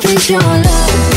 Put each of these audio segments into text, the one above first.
think you're love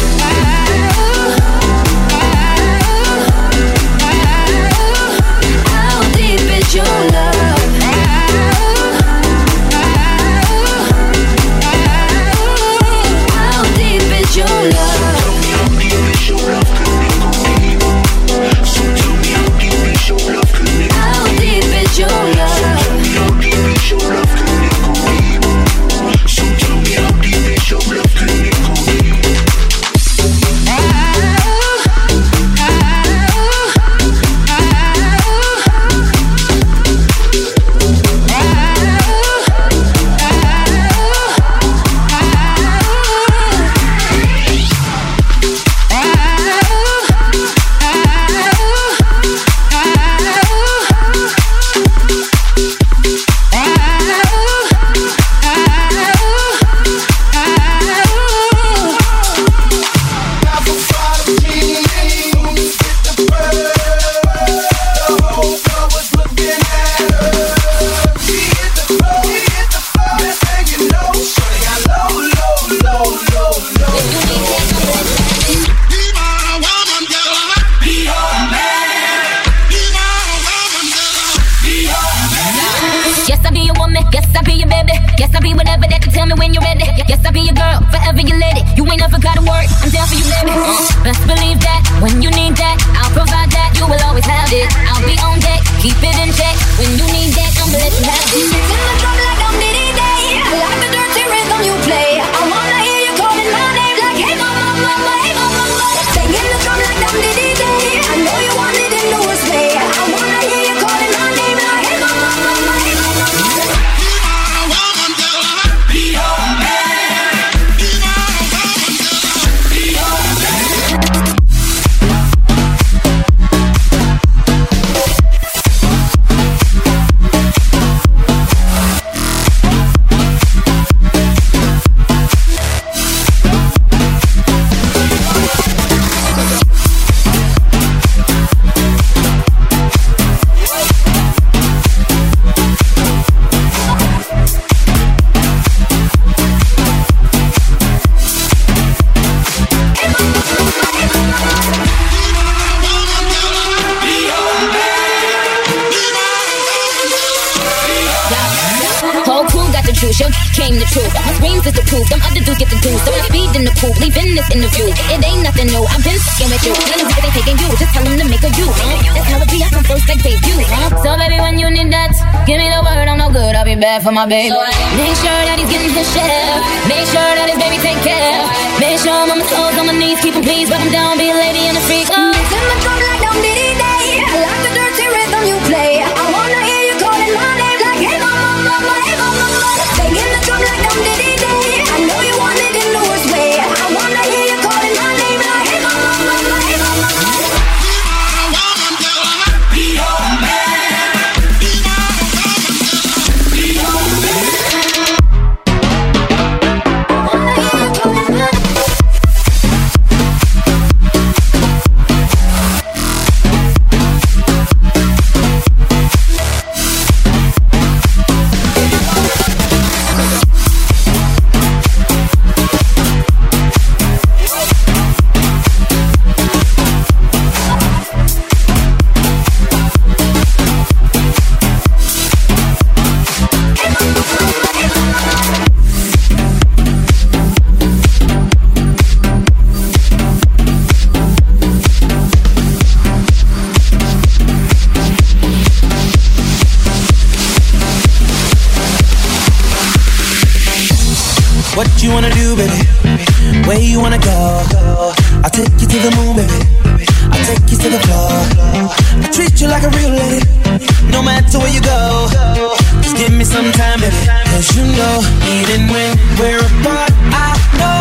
conclusion came to truth. My screams is the proof. Them other dudes get the dudes. So I feed in the pool, leaving this interview. It ain't nothing new. I've been fucking with you. None of they taking you. Just tell them to make a you. Huh? That's how it be. I come first like debut. Huh? So baby, when you need that, give me the word. I'm no good. I'll be bad for my baby. So make sure that he's getting his share. Make sure that his baby take care. Make sure I'm on my toes, on my knees, keep him pleased. But I'm down, be a lady and a freak. Oh. go. Just give me some time, baby. Cause you know, even when we're apart, I know.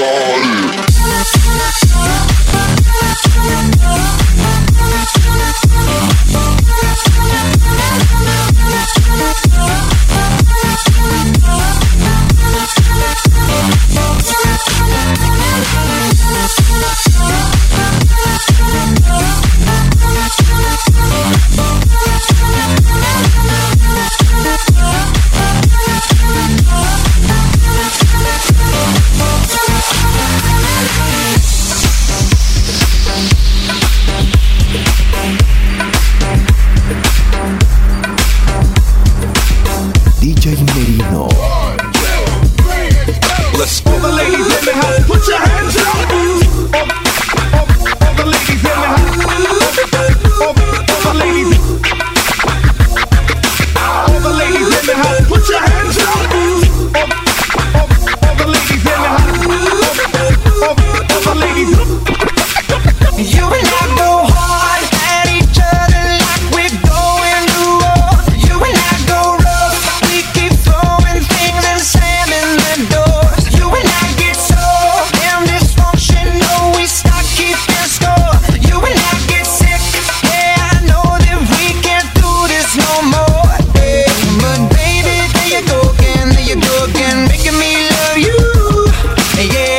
Started. Yeah,